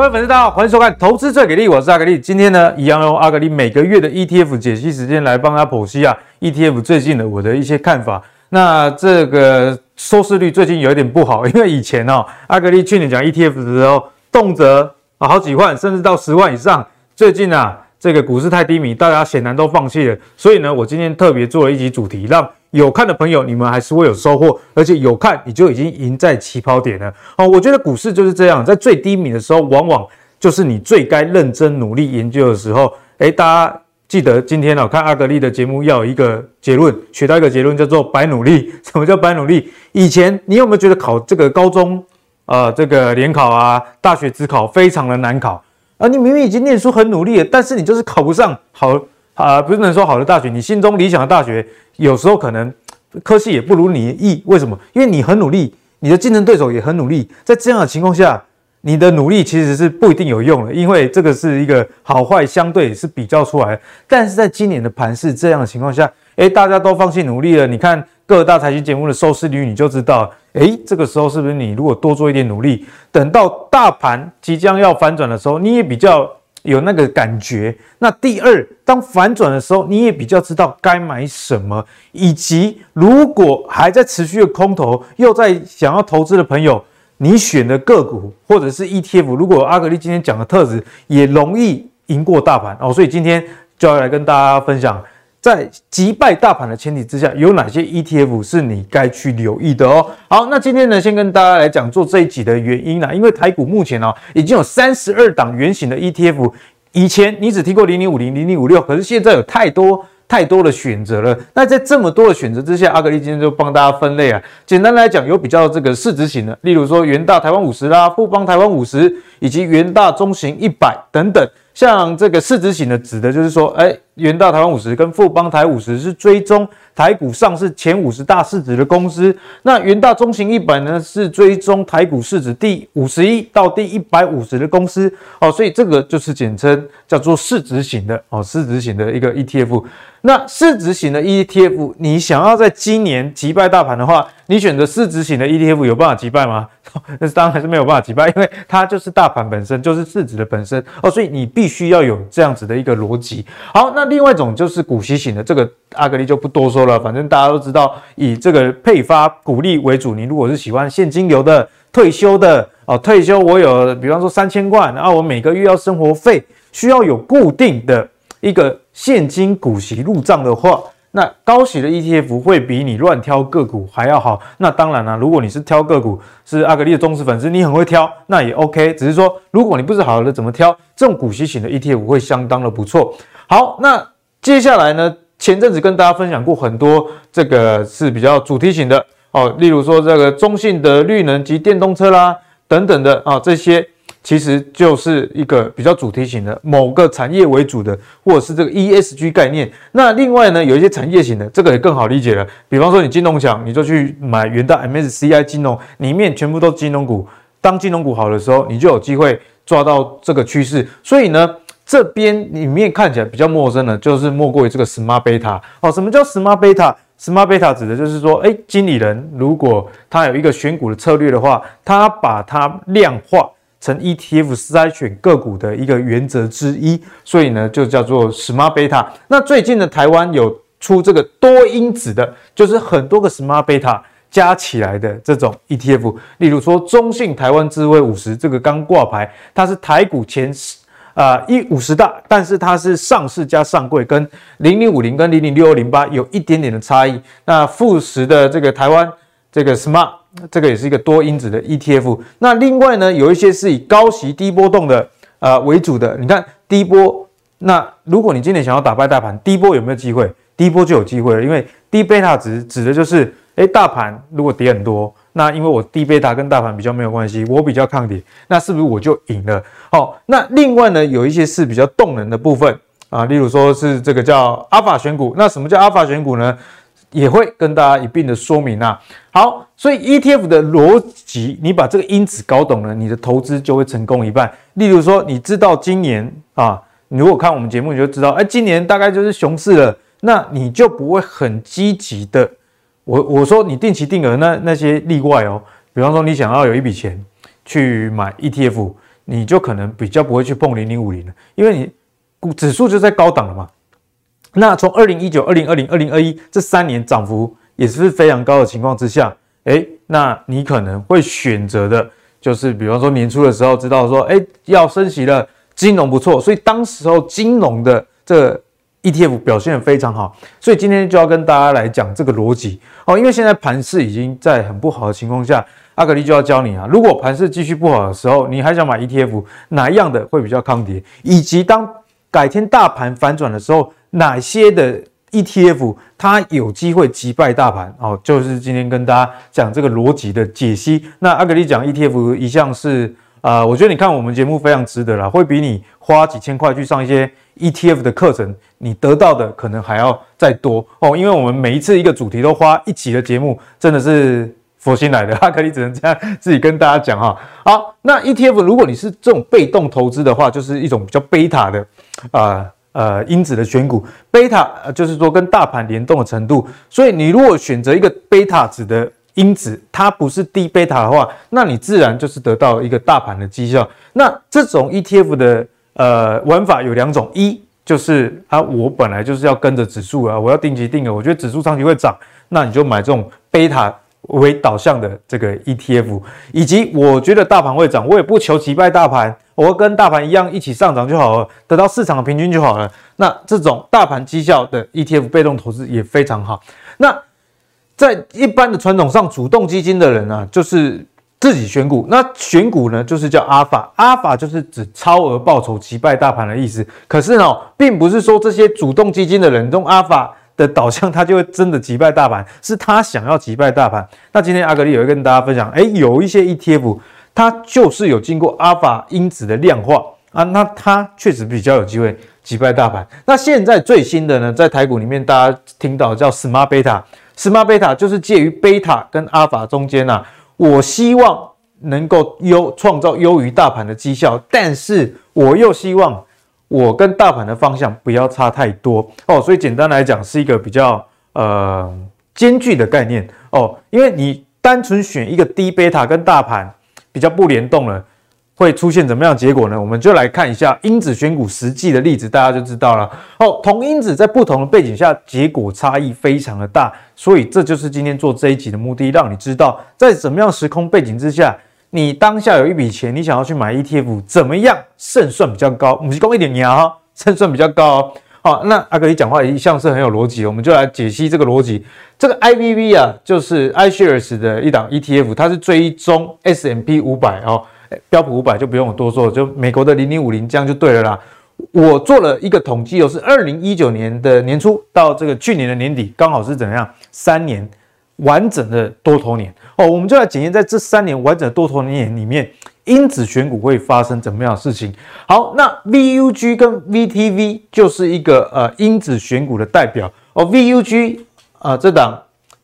各位粉丝，大家好，欢迎收看《投资最给力》，我是阿格力。今天呢，一样用阿格力每个月的 ETF 解析时间来帮他剖析啊 ETF 最近的我的一些看法。那这个收视率最近有一点不好，因为以前哦，阿格力去年讲 ETF 的时候，动辄啊好几万，甚至到十万以上。最近啊，这个股市太低迷，大家显然都放弃了。所以呢，我今天特别做了一集主题，让有看的朋友，你们还是会有收获，而且有看你就已经赢在起跑点了。哦，我觉得股市就是这样，在最低迷的时候，往往就是你最该认真努力研究的时候。诶，大家记得今天哦，看阿格力的节目要有一个结论，学到一个结论叫做白努力。什么叫白努力？以前你有没有觉得考这个高中呃这个联考啊、大学自考非常的难考啊？你明明已经念书很努力了，但是你就是考不上好啊，不是能说好的大学，你心中理想的大学。有时候可能科系也不如你意，为什么？因为你很努力，你的竞争对手也很努力，在这样的情况下，你的努力其实是不一定有用的，因为这个是一个好坏相对是比较出来。但是在今年的盘势这样的情况下，诶，大家都放弃努力了。你看各大财经节目的收视率，你就知道，诶，这个时候是不是你如果多做一点努力，等到大盘即将要反转的时候，你也比较。有那个感觉。那第二，当反转的时候，你也比较知道该买什么，以及如果还在持续的空头，又在想要投资的朋友，你选的个股或者是 ETF，如果阿格力今天讲的特质也容易赢过大盘哦，所以今天就要来跟大家分享。在击败大盘的前提之下，有哪些 ETF 是你该去留意的哦？好，那今天呢，先跟大家来讲做这一集的原因啦。因为台股目前哦，已经有三十二档原形的 ETF，以前你只听过零零五零、零零五六，可是现在有太多太多的选择了。那在这么多的选择之下，阿格力今天就帮大家分类啊。简单来讲，有比较这个市值型的，例如说元大台湾五十啦、富邦台湾五十，以及元大中型一百等等。像这个市值型的，指的就是说，哎，元大台湾五十跟富邦台五十是追踪台股上市前五十大市值的公司。那元大中型一百呢，是追踪台股市值第五十一到第一百五十的公司。哦，所以这个就是简称叫做市值型的哦，市值型的一个 ETF。那市值型的 ETF，你想要在今年击败大盘的话，你选择市值型的 ETF 有办法击败吗？那当然是没有办法击败，因为它就是大盘本身，就是市值的本身哦，所以你必须要有这样子的一个逻辑。好，那另外一种就是股息型的，这个阿格力就不多说了，反正大家都知道，以这个配发股利为主。你如果是喜欢现金流的退休的哦，退休我有，比方说三千万，然后我每个月要生活费，需要有固定的一个现金股息入账的话。那高息的 ETF 会比你乱挑个股还要好。那当然了，如果你是挑个股，是阿格力的忠实粉丝，你很会挑，那也 OK。只是说，如果你不是好的怎么挑，这种股息型的 ETF 会相当的不错。好，那接下来呢，前阵子跟大家分享过很多，这个是比较主题型的哦，例如说这个中信的绿能及电动车啦，等等的啊，这些。其实就是一个比较主题型的，某个产业为主的，或者是这个 ESG 概念。那另外呢，有一些产业型的，这个也更好理解了。比方说你金融强，你就去买元大 MSCI 金融，里面全部都是金融股。当金融股好的时候，你就有机会抓到这个趋势。所以呢，这边里面看起来比较陌生的，就是莫过于这个 Smart Beta。哦，什么叫 Smart Beta？Smart Beta 指的就是说，哎，经理人如果他有一个选股的策略的话，他把它量化。成 ETF 筛选个股的一个原则之一，所以呢就叫做 Smart Beta。那最近的，台湾有出这个多因子的，就是很多个 Smart Beta 加起来的这种 ETF。例如说中信台湾智慧五十这个刚挂牌，它是台股前十啊一五十大，但是它是上市加上柜，跟零零五零跟零零六二零八有一点点的差异。那富时的这个台湾这个 Smart。这个也是一个多因子的 ETF。那另外呢，有一些是以高息低波动的呃为主的。你看低波，那如果你今年想要打败大盘，低波有没有机会？低波就有机会了，因为低贝塔值指的就是，诶，大盘如果跌很多，那因为我低贝塔跟大盘比较没有关系，我比较抗跌，那是不是我就赢了？好，那另外呢，有一些是比较动能的部分啊，例如说是这个叫阿法选股。那什么叫阿法选股呢？也会跟大家一并的说明啊。好，所以 ETF 的逻辑，你把这个因子搞懂了，你的投资就会成功一半。例如说，你知道今年啊，你如果看我们节目，你就知道，哎，今年大概就是熊市了，那你就不会很积极的。我我说你定期定额那那些例外哦，比方说你想要有一笔钱去买 ETF，你就可能比较不会去碰零零五零了，因为你股指数就在高档了嘛。那从二零一九、二零二零、二零二一这三年涨幅也是非常高的情况之下，诶，那你可能会选择的就是，比方说年初的时候知道说，诶，要升息了，金融不错，所以当时候金融的这个 ETF 表现得非常好。所以今天就要跟大家来讲这个逻辑哦，因为现在盘势已经在很不好的情况下，阿格力就要教你啊，如果盘势继续不好的时候，你还想买 ETF，哪样的会比较抗跌？以及当改天大盘反转的时候，哪些的 ETF 它有机会击败大盘？哦，就是今天跟大家讲这个逻辑的解析。那阿格力讲 ETF 一向是啊、呃，我觉得你看我们节目非常值得啦，会比你花几千块去上一些 ETF 的课程，你得到的可能还要再多哦。因为我们每一次一个主题都花一集的节目，真的是佛心来的，阿格力只能这样自己跟大家讲哈。好，那 ETF 如果你是这种被动投资的话，就是一种比较贝塔的啊。呃呃，因子的选股，贝塔就是说跟大盘联动的程度。所以你如果选择一个贝塔值的因子，它不是低贝塔的话，那你自然就是得到一个大盘的绩效。那这种 ETF 的呃玩法有两种，一就是啊，我本来就是要跟着指数啊，我要定期定额，我觉得指数长期会涨，那你就买这种贝塔为导向的这个 ETF，以及我觉得大盘会涨，我也不求击败大盘。我跟大盘一样一起上涨就好了，得到市场的平均就好了。那这种大盘绩效的 ETF 被动投资也非常好。那在一般的传统上，主动基金的人、啊，就是自己选股。那选股呢，就是叫阿尔法，阿尔法就是指超额报酬击败大盘的意思。可是呢，并不是说这些主动基金的人用阿尔法的导向，他就会真的击败大盘，是他想要击败大盘。那今天阿格力也会跟大家分享，哎，有一些 ETF。它就是有经过阿尔法因子的量化啊，那它确实比较有机会击败大盘。那现在最新的呢，在台股里面大家听到叫 Smart Beta，Smart Beta 就是介于贝塔跟阿尔法中间呐。我希望能够优创造优于大盘的绩效，但是我又希望我跟大盘的方向不要差太多哦。所以简单来讲，是一个比较呃艰巨的概念哦。因为你单纯选一个低贝塔跟大盘。比较不联动了，会出现怎么样结果呢？我们就来看一下因子选股实际的例子，大家就知道了。哦，同因子在不同的背景下，结果差异非常的大，所以这就是今天做这一集的目的，让你知道在怎么样时空背景之下，你当下有一笔钱，你想要去买 ETF，怎么样胜算比较高？我们提供一点点啊，胜算比较高哦。好，那阿格里讲话一向是很有逻辑，我们就来解析这个逻辑。这个 IVV 啊，就是 iShares 的一档 ETF，它是追踪 SMP 五百哦，标普五百就不用我多说，就美国的零零五零这样就对了啦。我做了一个统计，哦，是二零一九年的年初到这个去年的年底，刚好是怎样？三年完整的多头年哦，我们就来检验在这三年完整的多头年里面。因子选股会发生怎么样的事情？好，那 VUG 跟 VTV 就是一个呃因子选股的代表哦。VUG 啊、呃，这档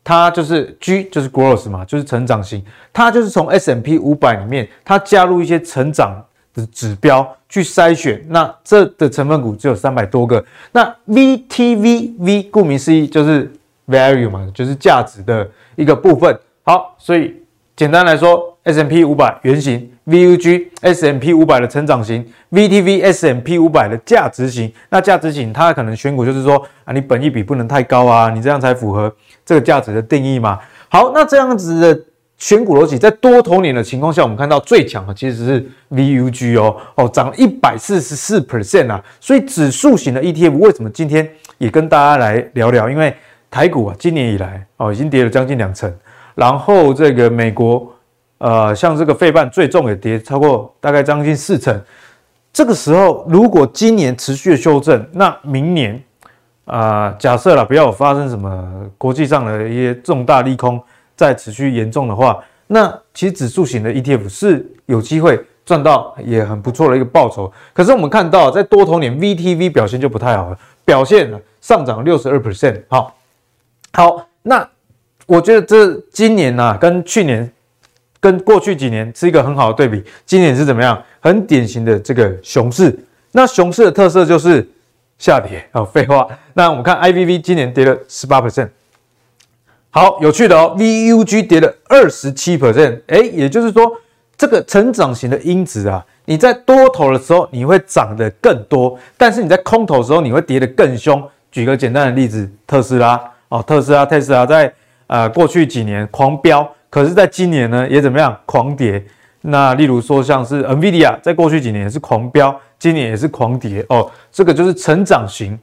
它就是 G 就是 Growth 嘛，就是成长型，它就是从 S&P 五百里面它加入一些成长的指标去筛选，那这的成分股只有三百多个。那 VTVV 顾名思义就是 Value 嘛，就是价值的一个部分。好，所以简单来说，S&P 五百原型。VUG S&P 五百的成长型，VTV S&P 五百的价值型。那价值型它可能选股就是说啊，你本益比不能太高啊，你这样才符合这个价值的定义嘛。好，那这样子的选股逻辑，在多头年的情况下，我们看到最强的其实是 VUG 哦哦，涨了一百四十四 percent 啊。所以指数型的 ETF 为什么今天也跟大家来聊聊？因为台股啊，今年以来哦，已经跌了将近两成，然后这个美国。呃，像这个费半最重也跌超过大概将近四成。这个时候，如果今年持续的修正，那明年啊、假设了不要有发生什么国际上的一些重大利空再持续严重的话，那其实指数型的 ETF 是有机会赚到也很不错的一个报酬。可是我们看到在多头年 VTV 表现就不太好了，表现上涨六十二 percent。好，好，那我觉得这今年呢、啊，跟去年。跟过去几年是一个很好的对比，今年是怎么样？很典型的这个熊市。那熊市的特色就是下跌哦，废话。那我们看 IVV 今年跌了十八 percent，好有趣的哦。VUG 跌了二十七 percent，哎，也就是说这个成长型的因子啊，你在多头的时候你会涨得更多，但是你在空头的时候你会跌得更凶。举个简单的例子，特斯拉哦，特斯拉，特斯拉在呃过去几年狂飙，可是在今年呢也怎么样？狂跌。那例如说像是 NVIDIA，在过去几年也是狂飙，今年也是狂跌哦。这个就是成长型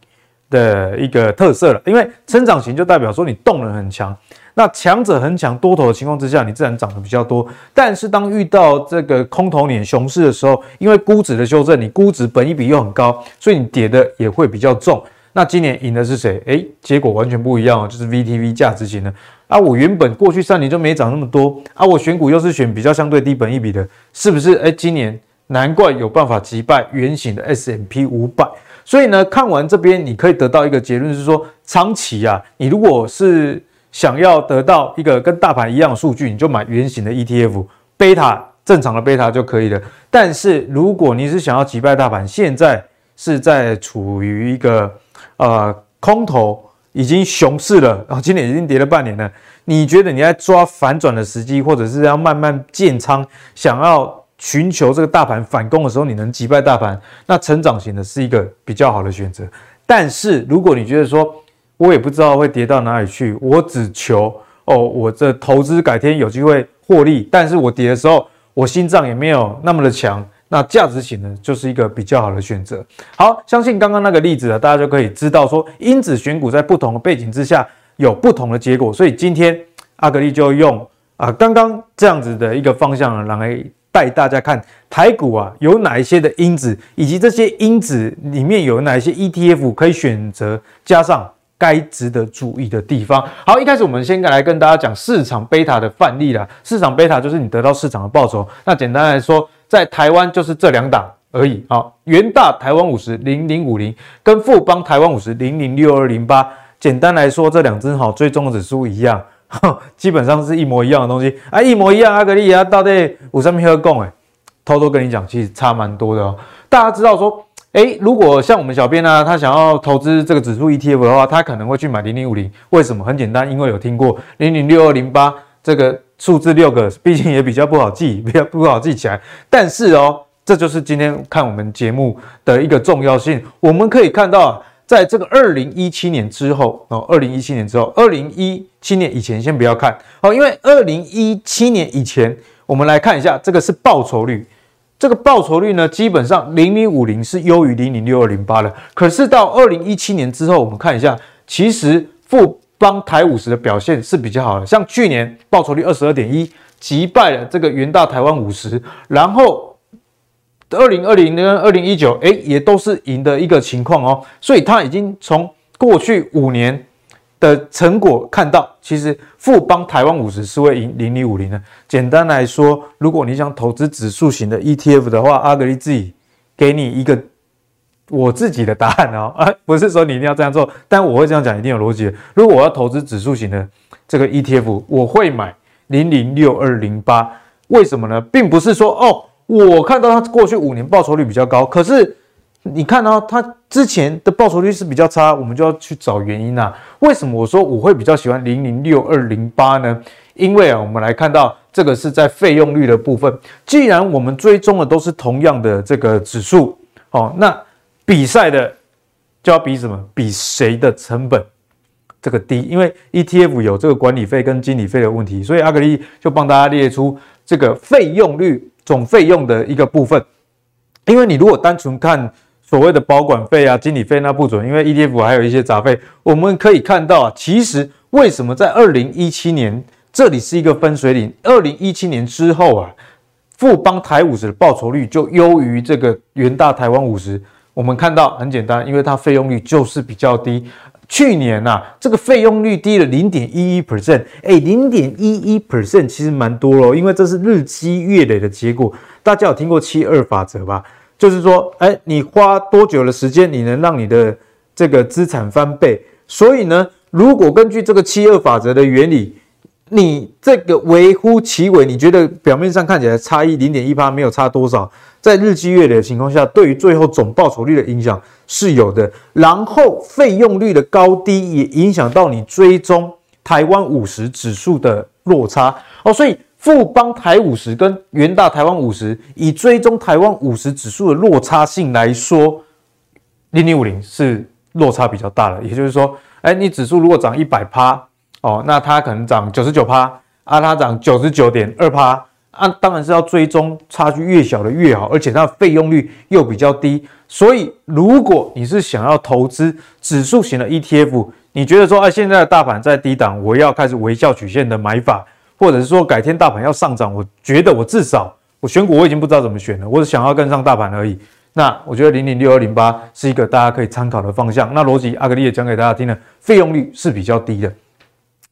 的一个特色了，因为成长型就代表说你动能很强。那强者恒强多头的情况之下，你自然涨得比较多。但是当遇到这个空头年熊市的时候，因为估值的修正，你估值本益比又很高，所以你跌的也会比较重。那今年赢的是谁？诶，结果完全不一样哦，就是 VTV 价值型的啊。我原本过去三年就没涨那么多啊，我选股又是选比较相对低本益比的，是不是？诶，今年难怪有办法击败原型的 S&P 500。所以呢，看完这边你可以得到一个结论是说，长期啊，你如果是想要得到一个跟大盘一样的数据，你就买原型的 ETF，贝塔正常的贝塔就可以了。但是如果你是想要击败大盘，现在是在处于一个呃空头，已经熊市了，然后今年已经跌了半年了。你觉得你在抓反转的时机，或者是要慢慢建仓，想要寻求这个大盘反攻的时候，你能击败大盘，那成长型的是一个比较好的选择。但是如果你觉得说，我也不知道会跌到哪里去，我只求哦，我这投资改天有机会获利，但是我跌的时候，我心脏也没有那么的强，那价值型呢，就是一个比较好的选择。好，相信刚刚那个例子啊，大家就可以知道说，因子选股在不同的背景之下有不同的结果，所以今天阿格力就用啊刚刚这样子的一个方向来带大家看台股啊有哪一些的因子，以及这些因子里面有哪一些 ETF 可以选择加上。该值得注意的地方。好，一开始我们先来跟大家讲市场贝塔的范例啦。市场贝塔就是你得到市场的报酬。那简单来说，在台湾就是这两档而已。好，元大台湾五十零零五零跟富邦台湾五十零零六二零八。简单来说，这两只好追踪的指数一样，基本上是一模一样的东西啊，一模一样。阿格利亚，到底五三零二共哎，偷偷跟你讲，其实差蛮多的哦。大家知道说。诶，如果像我们小编呢、啊，他想要投资这个指数 ETF 的话，他可能会去买零零五零。为什么？很简单，因为有听过零零六二零八这个数字六个，毕竟也比较不好记，比较不好记起来。但是哦，这就是今天看我们节目的一个重要性。我们可以看到，在这个二零一七年之后哦，二零一七年之后，二零一七年以前先不要看哦，因为二零一七年以前，我们来看一下，这个是报酬率。这个报酬率呢，基本上零零五零是优于零零六二零八的。可是到二零一七年之后，我们看一下，其实负邦台五十的表现是比较好的。像去年报酬率二十二点一，击败了这个元大台湾五十。然后二零二零跟二零一九，哎，也都是赢的一个情况哦。所以他已经从过去五年。的成果看到，其实富邦台湾五十是会赢零零五零的。简单来说，如果你想投资指数型的 ETF 的话，阿格力自己给你一个我自己的答案哦，啊，不是说你一定要这样做，但我会这样讲，一定有逻辑。如果我要投资指数型的这个 ETF，我会买零零六二零八。为什么呢？并不是说哦，我看到它过去五年报酬率比较高，可是。你看到它之前的报酬率是比较差，我们就要去找原因啊。为什么我说我会比较喜欢零零六二零八呢？因为啊，我们来看到这个是在费用率的部分。既然我们追踪的都是同样的这个指数，哦，那比赛的就要比什么？比谁的成本这个低？因为 ETF 有这个管理费跟经理费的问题，所以阿格力就帮大家列出这个费用率总费用的一个部分。因为你如果单纯看。所谓的保管费啊、经理费那不准，因为 ETF 还有一些杂费。我们可以看到啊，其实为什么在二零一七年这里是一个分水岭？二零一七年之后啊，富邦台五十的报酬率就优于这个元大台湾五十。我们看到很简单，因为它费用率就是比较低。去年呐、啊，这个费用率低了零点一一 percent，哎，零点一一 percent 其实蛮多咯，因为这是日积月累的结果。大家有听过七二法则吧？就是说，哎，你花多久的时间，你能让你的这个资产翻倍？所以呢，如果根据这个七二法则的原理，你这个微乎其微，你觉得表面上看起来差异零点一八没有差多少，在日积月累的情况下，对于最后总报酬率的影响是有的。然后费用率的高低也影响到你追踪台湾五十指数的落差哦，所以。富邦台五十跟元大台湾五十，以追踪台湾五十指数的落差性来说，零零五零是落差比较大的。也就是说，哎，你指数如果涨一百趴哦，那它可能涨九十九趴，啊，它涨九十九点二趴。啊，当然是要追踪差距越小的越好，而且它的费用率又比较低。所以，如果你是想要投资指数型的 ETF，你觉得说，哎，现在的大盘在低档，我要开始微笑曲线的买法，或者是说改天大盘要上涨，我觉得我至少我选股我已经不知道怎么选了，我只想要跟上大盘而已。那我觉得零零六二零八是一个大家可以参考的方向。那逻辑阿格力也讲给大家听了，费用率是比较低的。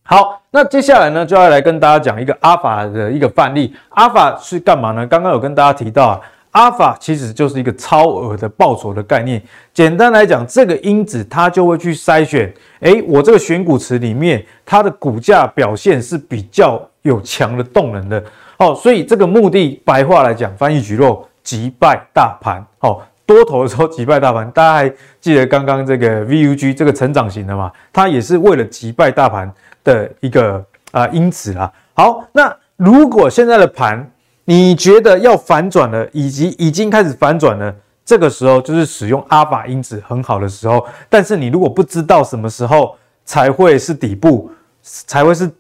好，那接下来呢，就要来跟大家讲一个阿法的一个范例。阿法是干嘛呢？刚刚有跟大家提到啊，阿法其实就是一个超额的报酬的概念。简单来讲，这个因子它就会去筛选，诶，我这个选股池里面，它的股价表现是比较有强的动能的。哦，所以这个目的，白话来讲，翻译蒟肉，击败大盘。哦。多头的时候击败大盘，大家还记得刚刚这个 VUG 这个成长型的嘛？它也是为了击败大盘的一个啊、因子啦。好，那如果现在的盘你觉得要反转了，以及已经开始反转了，这个时候就是使用阿法因子很好的时候。但是你如果不知道什么时候才会是底部，才会是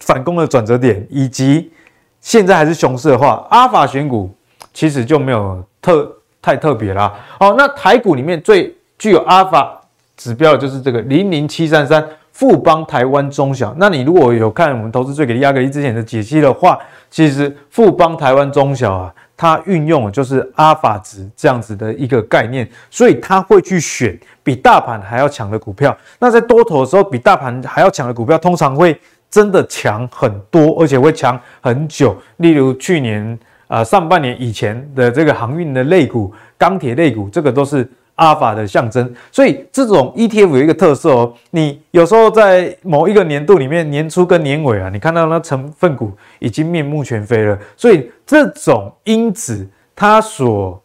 反攻的转折点，以及现在还是熊市的话，阿法选股其实就没有特。太特别了，好，那台股里面最具有阿尔法指标的就是这个零零七三三富邦台湾中小。那你如果有看我们投资最给力阿格力之前的解析的话，其实富邦台湾中小啊，它运用的就是阿尔法值这样子的一个概念，所以它会去选比大盘还要强的股票。那在多头的时候，比大盘还要强的股票，通常会真的强很多，而且会强很久。例如去年。啊，上半年以前的这个航运的类股、钢铁类股，这个都是阿法的象征。所以这种 ETF 有一个特色哦，你有时候在某一个年度里面，年初跟年尾啊，你看到那成分股已经面目全非了。所以这种因子它所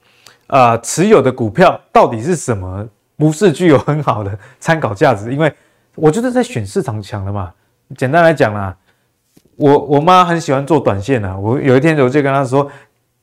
啊、持有的股票到底是什么，不是具有很好的参考价值。因为我就是在选市场强的嘛。简单来讲啦。我我妈很喜欢做短线啊，我有一天我就跟她说，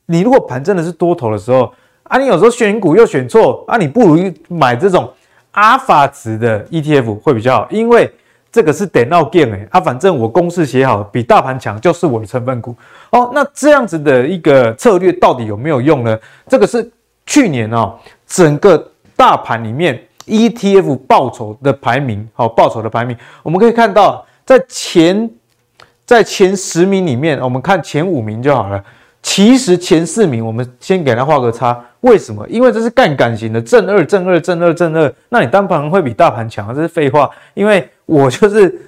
你如果盘真的是多头的时候啊，你有时候选股又选错啊，你不如买这种阿法值的 ETF 会比较好，因为这个是电脑 game 哎，啊，反正我公式写好，比大盘强就是我的成分股哦。那这样子的一个策略到底有没有用呢？这个是去年哦，整个大盘里面 ETF 报酬的排名，好，报酬的排名，我们可以看到在前。在前十名里面，我们看前五名就好了。其实前四名，我们先给它画个叉。为什么？因为这是杠杆型的正二、正二、正二、正二。那你单盘会比大盘强，这是废话。因为我就是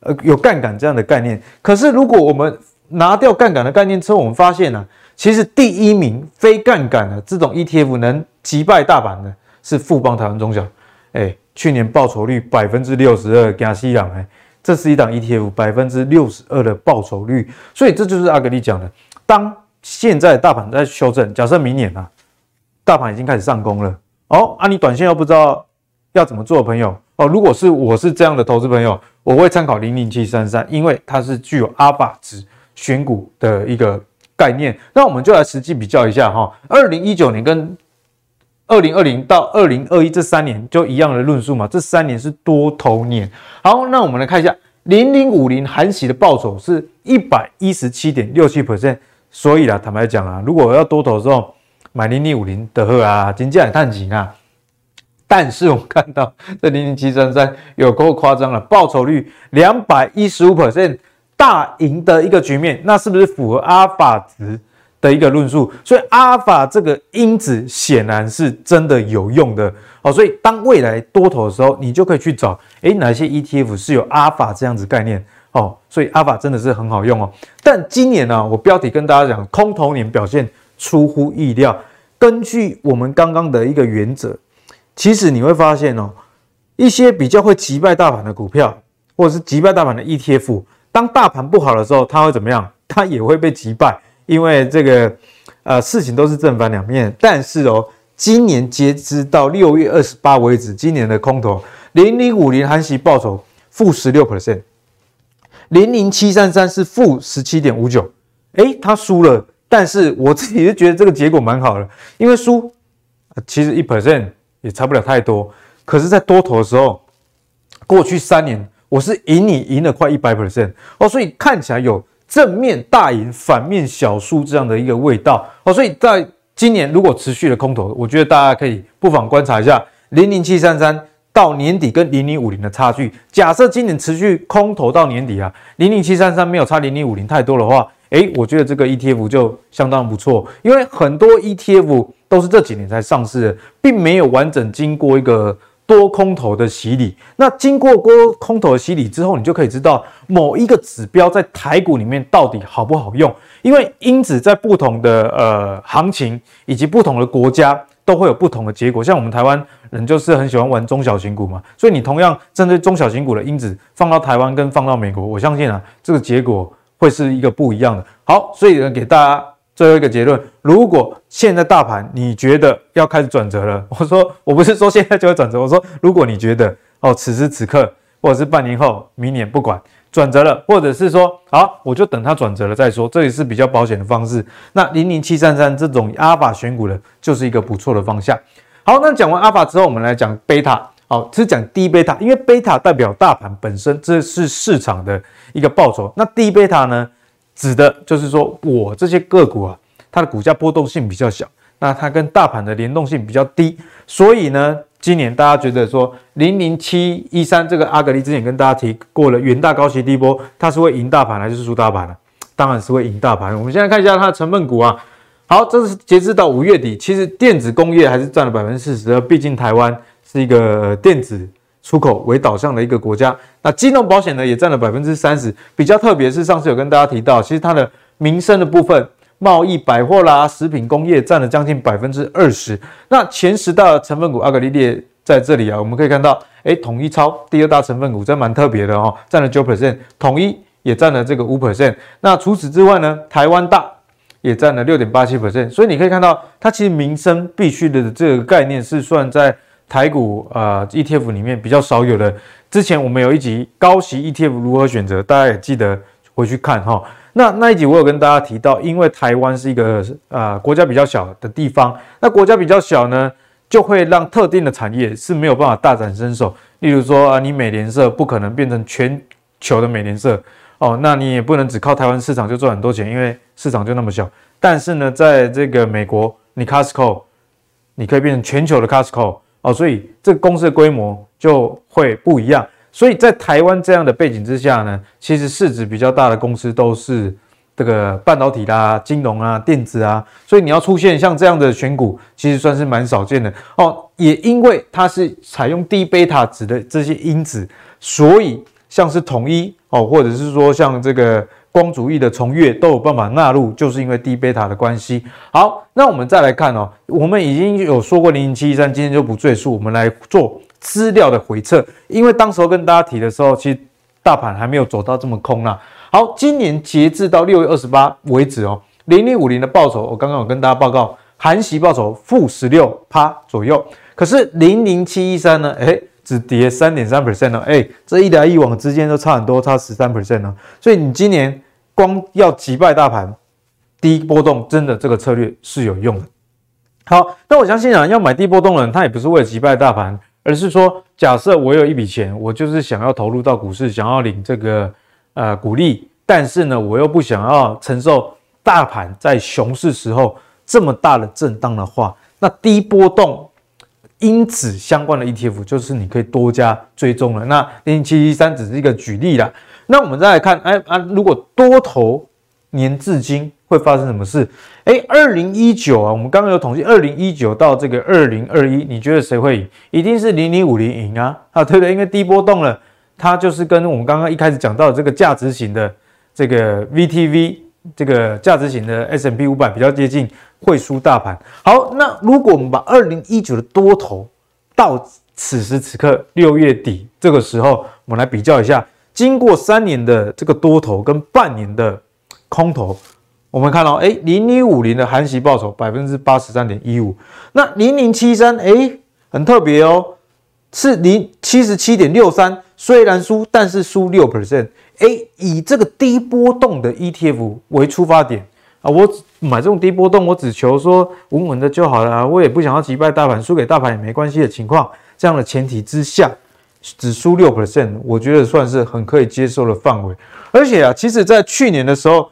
呃有杠杆这样的概念。可是如果我们拿掉杠杆的概念之后，我们发现呢、其实第一名非杠杆的这种 ETF 能击败大盘的是富邦台湾中小。哎，去年报酬率百分之六十二，加西朗哎。这是一档 ETF，百分之六十二的报酬率，所以这就是阿格力讲的。当现在大盘在修正，假设明年啊，大盘已经开始上攻了，哦，啊，你短线又不知道要怎么做朋友，哦，如果是我是这样的投资朋友，我会参考零零七三三，因为它是具有阿法值选股的一个概念。那我们就来实际比较一下哈，二零一九年跟二零二零到二零二一这三年就一样的论述嘛？这三年是多头年。好，那我们来看一下零零五零含息的报酬是一百一十七点六七 percent。所以啦，坦白讲啊，如果我要多头的时候买零零五零的话啊，金价也探紧啊。但是我们看到这零零七三三有够夸张了，报酬率两百一十五 percent 大赢的一个局面，那是不是符合阿尔法值？的一个论述，所以阿尔法这个因子显然是真的有用的哦。所以当未来多头的时候，你就可以去找，诶，哪些 ETF 是有阿尔法这样子概念哦。所以阿尔法真的是很好用哦。但今年呢，我标题跟大家讲，空头年表现出乎意料。根据我们刚刚的一个原则，其实你会发现哦，一些比较会击败大盘的股票，或者是击败大盘的 ETF，当大盘不好的时候，它会怎么样？它也会被击败。因为这个，呃，事情都是正反两面。但是哦，今年截止到六月二十八为止，今年的空头零零五零含息报酬负十六 percent，零零七三三是负十七点五九，诶，他输了，但是我自己是觉得这个结果蛮好的，因为输其实一 percent 也差不了太多，可是，在多头的时候，过去三年我是赢你赢了快一百。percent 哦，所以看起来有正面大赢，反面小输这样的一个味道哦，所以在今年如果持续的空头，我觉得大家可以不妨观察一下零零七三三。到年底跟零零五零的差距，假设今年持续空头到年底啊，零零七三三没有差零零五零太多的话，诶，我觉得这个 ETF 就相当不错，因为很多 ETF 都是这几年才上市的，并没有完整经过一个多空头的洗礼。那经过多空头的洗礼之后，你就可以知道某一个指标在台股里面到底好不好用，因为因子在不同的呃行情以及不同的国家。都会有不同的结果，像我们台湾人就是很喜欢玩中小型股嘛，所以你同样针对中小型股的因子放到台湾跟放到美国，我相信啊，这个结果会是一个不一样的。好，所以呢，给大家最后一个结论：如果现在大盘你觉得要开始转折了，我说我不是说现在就会转折，我说如果你觉得哦，此时此刻或者是半年后、明年不管。转折了，或者是说，好，我就等它转折了再说，这也是比较保险的方式。那零零七三三这种阿法选股的，就是一个不错的方向。好，那讲完阿法之后，我们来讲贝塔。好，只讲低贝塔，因为贝塔代表大盘本身，这是市场的一个报酬。那低贝塔呢，指的就是说我这些个股啊，它的股价波动性比较小，那它跟大盘的联动性比较低，所以呢。今年大家觉得说零零七一三这个阿格力之前跟大家提过了，元大高息低波，它是会赢大盘还是输大盘呢？当然是会赢大盘。我们现在看一下它的成分股啊，好，这是截至到五月底，其实电子工业还是占了百分之四十，毕竟台湾是一个电子出口为导向的一个国家。那金融保险呢也占了百分之三十，比较特别是上次有跟大家提到，其实它的民生的部分。贸易、百货啦，食品工业占了将近百分之二十。那前十大成分股阿格力列在这里啊，我们可以看到，哎，统一超第二大成分股，真蛮特别的哦，占了九 percent，统一也占了这个五 percent。那除此之外呢，台湾大也占了六点八七 percent。所以你可以看到，它其实民生必须的这个概念是算在台股啊、呃、ETF 里面比较少有的。之前我们有一集高息 ETF 如何选择，大家也记得回去看哈、那那一集我有跟大家提到，因为台湾是一个啊、呃、国家比较小的地方，那国家比较小呢，就会让特定的产业是没有办法大展身手。例如说啊，你美联社不可能变成全球的美联社哦，那你也不能只靠台湾市场就赚很多钱，因为市场就那么小。但是呢，在这个美国，你 Costco 你可以变成全球的 Costco 哦，所以这个公司的规模就会不一样。所以在台湾这样的背景之下呢，其实市值比较大的公司都是这个半导体啦、金融啊、电子啊，所以你要出现像这样的选股，其实算是蛮少见的哦。也因为它是采用低贝塔值的这些因子，所以像是统一哦，或者是说像这个光主义的崇越都有办法纳入，就是因为低贝塔的关系。好，那我们再来看哦，我们已经有说过零零七一三，今天就不赘述，我们来做。资料的回测，因为当时候跟大家提的时候，其实大盘还没有走到这么空啊。好，今年截至到六月二十八为止哦，零零五零的报酬，我刚刚有跟大家报告，含息报酬负十六趴左右。可是零零七一三呢，哎，只跌三点三 percent 哦，哎，这一来一往之间都差很多，差十三 percent 哦。所以你今年光要击败大盘，低波动真的这个策略是有用的。好，那我相信啊，要买低波动的人，他也不是为了击败大盘。而是说，假设我有一笔钱，我就是想要投入到股市，想要领这个呃股利，但是呢，我又不想要承受大盘在熊市时候这么大的震荡的话，那低波动因子相关的 ETF 就是你可以多加追踪了。那零零七一三只是一个举例啦。那我们再来看，哎啊，如果多头年至今。会发生什么事？诶，二零一九啊，我们刚刚有统计，二零一九到这个二零二一，你觉得谁会赢？一定是零零五零赢啊，啊，对不对？因为低波动了，它就是跟我们刚刚一开始讲到这个价值型的这个 VTV，这个价值型的 S M P 五百比较接近，会输大盘。好，那如果我们把二零一九的多头到此时此刻六月底这个时候，我们来比较一下，经过三年的这个多头跟半年的空头。我们看到，哎，零零五零的含息报酬百分之八十三点一五，那零零七三，哎，很特别哦，是零七十七点六三，虽然输，但是输六 percent，诶，以这个低波动的 ETF 为出发点啊，我买这种低波动，我只求说稳稳的就好了，我也不想要击败大盘，输给大盘也没关系的情况，这样的前提之下，只输六 percent，我觉得算是很可以接受的范围。而且啊，其实在去年的时候，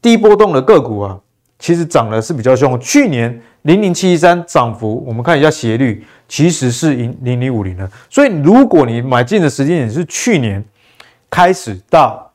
低波动的个股啊，其实涨的是比较凶。去年零零七一三涨幅，我们看一下斜率，其实是赢零零五零的。所以如果你买进的时间点是去年。开始到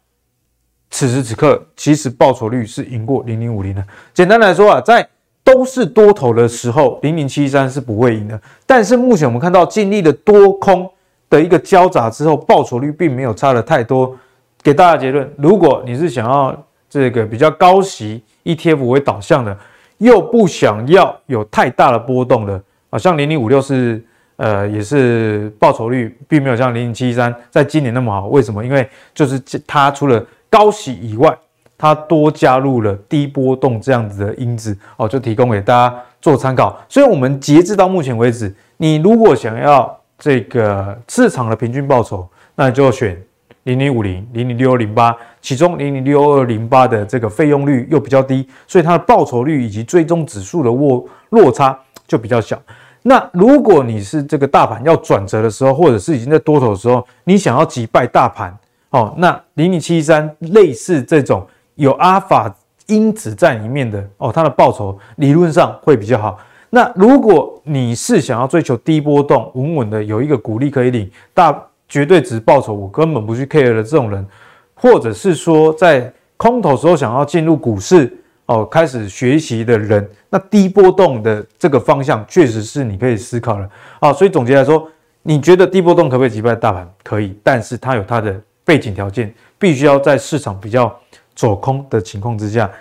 此时此刻，其实报酬率是赢过零零五零的。简单来说啊，在都是多头的时候，零零七三是不会赢的。但是目前我们看到经历了多空的一个交杂之后，报酬率并没有差的太多。给大家结论：如果你是想要这个比较高息 ETF 为导向的，又不想要有太大的波动的，啊，像零零五六是。呃，也是报酬率并没有像零零七三在今年那么好，为什么？因为就是它除了高息以外，它多加入了低波动这样子的因子哦，就提供给大家做参考。所以，我们截至到目前为止，你如果想要这个市场的平均报酬，那就选零零五零、零零六二零八，其中零零六二零八的这个费用率又比较低，所以它的报酬率以及追踪指数的落落差就比较小。那如果你是这个大盘要转折的时候，或者是已经在多头的时候，你想要击败大盘哦，那零零七三类似这种有阿尔法因子在里面的哦，它的报酬理论上会比较好。那如果你是想要追求低波动、稳稳的有一个股利可以领，大绝对值报酬我根本不去 care 的这种人，或者是说在空头时候想要进入股市。哦，开始学习的人，那低波动的这个方向确实是你可以思考的啊。所以总结来说，你觉得低波动可不可以击败大盘？可以，但是它有它的背景条件，必须要在市场比较走空的情况之下。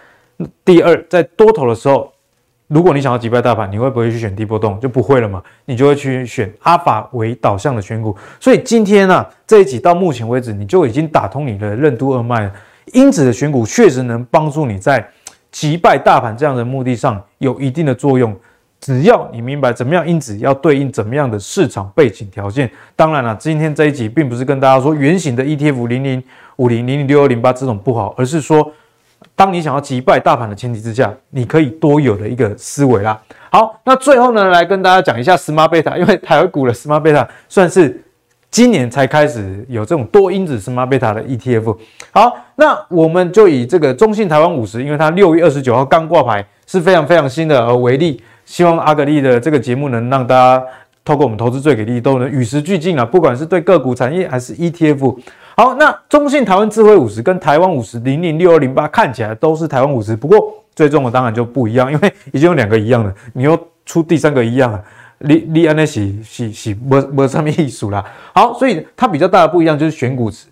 第二，在多头的时候，如果你想要击败大盘，你会不会去选低波动？就不会了嘛，你就会去选阿法为导向的选股。所以今天呢、啊，这一集到目前为止，你就已经打通你的任督二脉了。因子的选股确实能帮助你在。击败大盘这样的目的上有一定的作用，只要你明白怎么样因子要对应怎么样的市场背景条件。当然了，今天这一集并不是跟大家说圆形的 ETF 零零五零零零六二零八这种不好，而是说，当你想要击败大盘的前提之下，你可以多有的一个思维啦。好，那最后呢，来跟大家讲一下 Smart Beta，因为台湾股的 Smart Beta 算是。今年才开始有这种多因子 Smart Beta 的 ETF。好，那我们就以这个中信台湾五十，因为它六月二十九号刚挂牌，是非常非常新的而为例。希望阿格力的这个节目能让大家透过我们投资最给力，都能与时俱进啊！不管是对个股产业还是 ETF。好，那中信台湾智慧五十跟台湾五十零零六二零八看起来都是台湾五十，不过最终的当然就不一样，因为已经有两个一样的，你又出第三个一样了。你你安那是是是没没什么意思啦。好，所以它比较大的不一样就是选股池，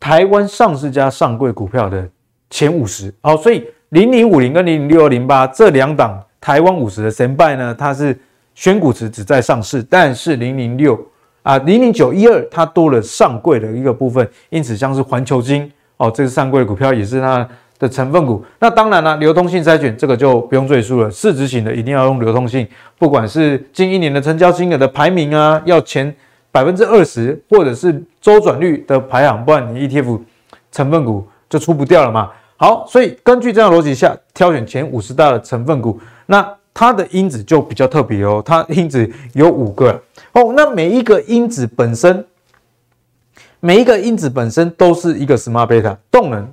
台湾上市加上柜股票的前五十。好，所以零零五零跟零零六二零八这两档台湾五十的神拜呢，它是选股池只在上市，但是零零六啊零零九一二它多了上柜的一个部分，因此像是环球晶哦，这个上柜的股票也是它。的成分股，那当然了，流通性筛选这个就不用赘述了。市值型的一定要用流通性，不管是近一年的成交金额的排名啊，要前百分之二十，或者是周转率的排行，不然你 ETF 成分股就出不掉了嘛。好，所以根据这样逻辑下挑选前五十大的成分股，那它的因子就比较特别哦，它因子有五个哦，那每一个因子本身，每一个因子本身都是一个 Smart Beta 动能。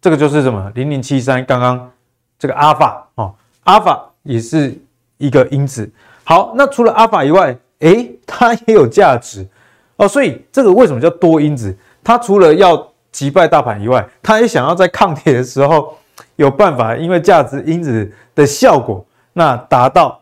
这个就是什么？零零七三刚刚这个阿尔法哦，阿尔法也是一个因子。好，那除了阿尔法以外，诶，它也有价值哦。所以这个为什么叫多因子？它除了要击败大盘以外，它也想要在抗跌的时候有办法，因为价值因子的效果，那达到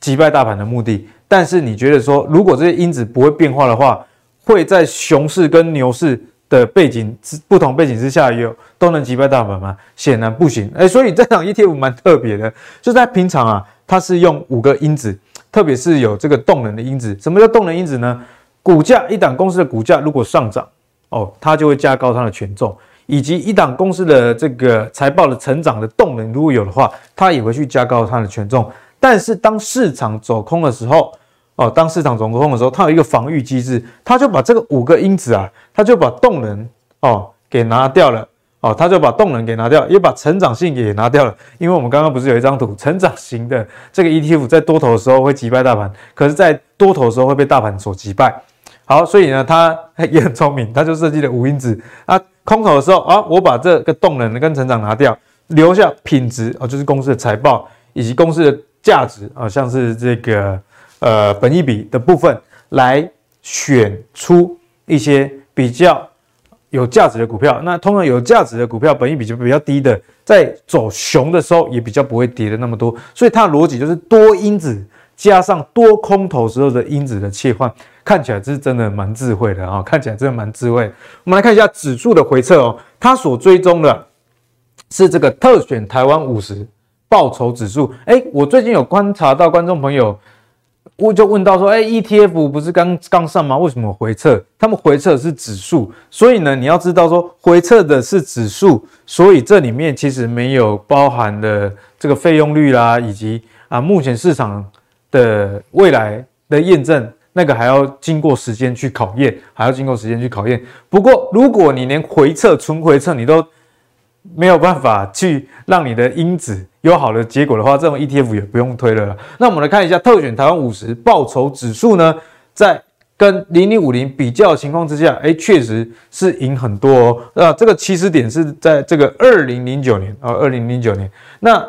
击败大盘的目的。但是你觉得说，如果这些因子不会变化的话，会在熊市跟牛市的背景之不同背景之下，有都能击败大盘吗？显然不行。哎，所以这档 ETF 蛮特别的，就在平常啊，它是用五个因子，特别是有这个动能的因子。什么叫动能因子呢？股价一档公司的股价如果上涨，哦，它就会加高它的权重，以及一档公司的这个财报的成长的动能如果有的话，它也会去加高它的权重。但是当市场走空的时候，哦，当市场走空的时候，它有一个防御机制，它就把这个五个因子啊，它就把动能哦给拿掉了。哦，它就把动能给拿掉，也把成长性也拿掉了。因为我们刚刚不是有一张图，成长型的这个 ETF 在多头的时候会击败大盘，可是，在多头的时候会被大盘所击败。好，所以呢，他也很聪明，他就设计了五因子啊。空头的时候啊，我把这个动能跟成长拿掉，留下品质啊，就是公司的财报以及公司的价值啊，像是这个呃本益比的部分，来选出一些比较。有价值的股票，那通常有价值的股票，本益比就比较低的，在走熊的时候也比较不会跌的那么多，所以它的逻辑就是多因子加上多空头时候的因子的切换，看起来是真的蛮智慧的啊，看起来真的蛮智慧。我们来看一下指数的回测哦，它所追踪的是这个特选台湾五十报酬指数。诶，我最近有观察到观众朋友。我就问到说，哎，ETF 不是刚刚上吗？为什么回测？他们回测的是指数，所以呢，你要知道说回测的是指数，所以这里面其实没有包含的这个费用率啦，以及啊目前市场的未来的验证，那个还要经过时间去考验，还要经过时间去考验。不过如果你连回测、纯回测你都没有办法去让你的因子有好的结果的话，这种 ETF 也不用推了。那我们来看一下特选台湾五十报酬指数呢，在跟零零五零比较的情况之下，哎，确实是赢很多哦。那这个起始点是在这个二零零九年啊，二零零九年。那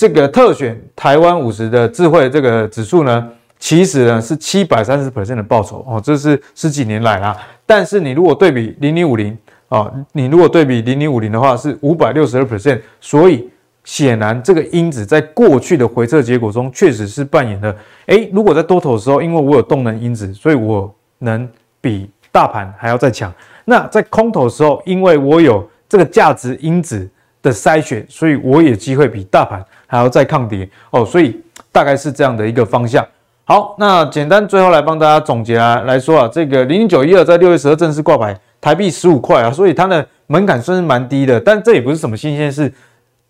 这个特选台湾五十的智慧这个指数呢，其实呢是七百三十 percent 的报酬哦，这是十几年来啦。但是你如果对比零零五零。啊，你如果对比零零五零的话是五百六十二 percent，所以显然这个因子在过去的回测结果中确实是扮演的。诶，如果在多头的时候，因为我有动能因子，所以我能比大盘还要再强。那在空头的时候，因为我有这个价值因子的筛选，所以我也机会比大盘还要再抗跌。哦，所以大概是这样的一个方向。好，那简单最后来帮大家总结啊来说啊，这个零零九一二在六月十二正式挂牌。台币十五块啊，所以它的门槛算是蛮低的，但这也不是什么新鲜事。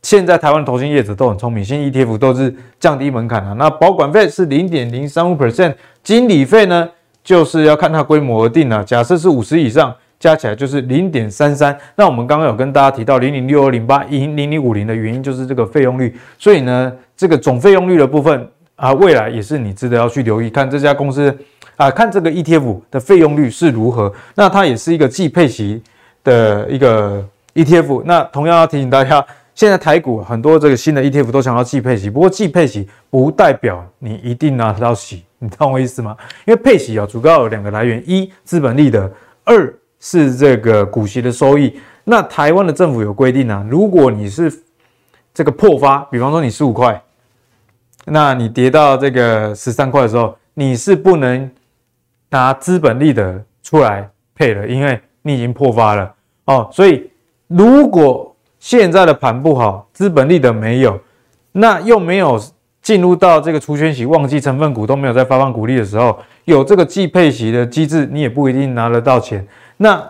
现在台湾投信业者都很聪明，新 ETF 都是降低门槛啊。那保管费是零点零三五 percent，经理费呢就是要看它规模而定啊。假设是五十以上，加起来就是零点三三。那我们刚刚有跟大家提到零零六二零八零零零五零的原因就是这个费用率，所以呢，这个总费用率的部分啊，未来也是你值得要去留意，看这家公司。啊，看这个 ETF 的费用率是如何，那它也是一个季配息的一个 ETF。那同样要提醒大家，现在台股很多这个新的 ETF 都想要季配息，不过季配息不代表你一定拿得到息，你懂我意思吗？因为配息啊，主要有两个来源：一资本利得，二是这个股息的收益。那台湾的政府有规定啊，如果你是这个破发，比方说你十五块，那你跌到这个十三块的时候，你是不能。拿资本利得出来配了，因为你已经破发了哦，所以如果现在的盘不好，资本利得没有，那又没有进入到这个除权息旺季，成分股都没有在发放股利的时候，有这个季配息的机制，你也不一定拿得到钱。那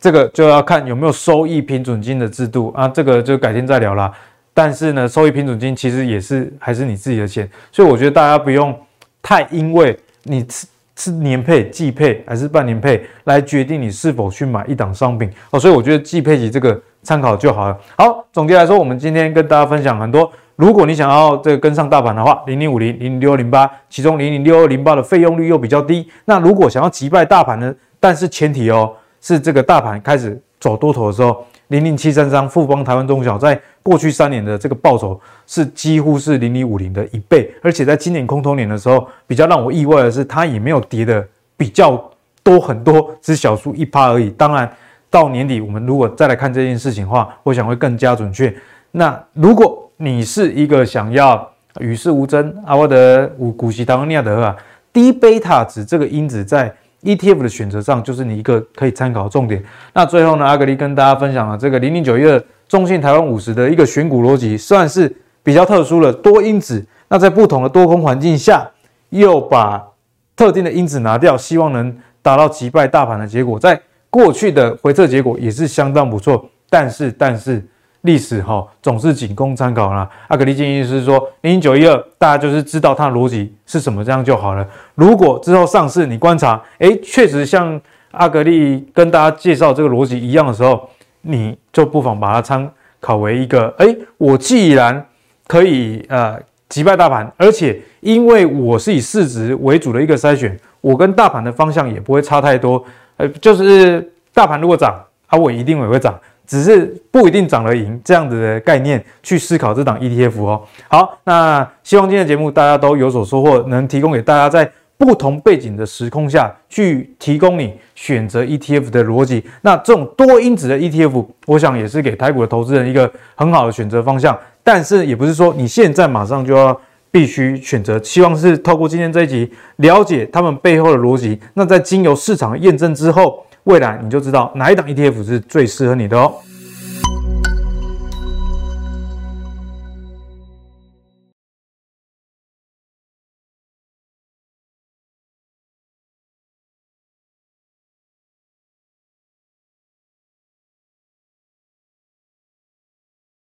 这个就要看有没有收益平准金的制度啊，这个就改天再聊啦。但是呢，收益平准金其实也是还是你自己的钱，所以我觉得大家不用太因为你。是是年配、季配还是半年配来决定你是否去买一档商品哦，所以我觉得季配息这个参考就好了。好，总结来说，我们今天跟大家分享很多。如果你想要这个跟上大盘的话，零零五零、零零六二零八，其中零零六二零八的费用率又比较低。那如果想要击败大盘呢？但是前提哦，是这个大盘开始走多头的时候。零零七三三富邦台湾中小在过去三年的这个报酬是几乎是零零五零的一倍，而且在今年空头年的时候，比较让我意外的是，它也没有跌的比较多很多，只小数一趴而已。当然，到年底我们如果再来看这件事情的话，我想会更加准确。那如果你是一个想要与世无争，阿沃德五股息当尼亚德啊，低贝塔值这个因子在。ETF 的选择上，就是你一个可以参考的重点。那最后呢，阿格力跟大家分享了这个零零九一二中信台湾五十的一个选股逻辑，算是比较特殊的多因子。那在不同的多空环境下，又把特定的因子拿掉，希望能达到击败大盘的结果。在过去的回测结果也是相当不错，但是但是。历史哈总是仅供参考啦。阿格力建议是说，零零九一二，大家就是知道它的逻辑是什么，这样就好了。如果之后上市，你观察，诶，确实像阿格力跟大家介绍这个逻辑一样的时候，你就不妨把它参考为一个，哎，我既然可以呃击败大盘，而且因为我是以市值为主的一个筛选，我跟大盘的方向也不会差太多，呃，就是大盘如果涨，啊，我一定也会涨。只是不一定涨了赢这样子的概念去思考这档 ETF 哦。好，那希望今天的节目大家都有所收获，能提供给大家在不同背景的时空下去提供你选择 ETF 的逻辑。那这种多因子的 ETF，我想也是给台股的投资人一个很好的选择方向。但是也不是说你现在马上就要必须选择，希望是透过今天这一集了解他们背后的逻辑。那在经由市场验证之后。未来你就知道哪一档 ETF 是最适合你的哦。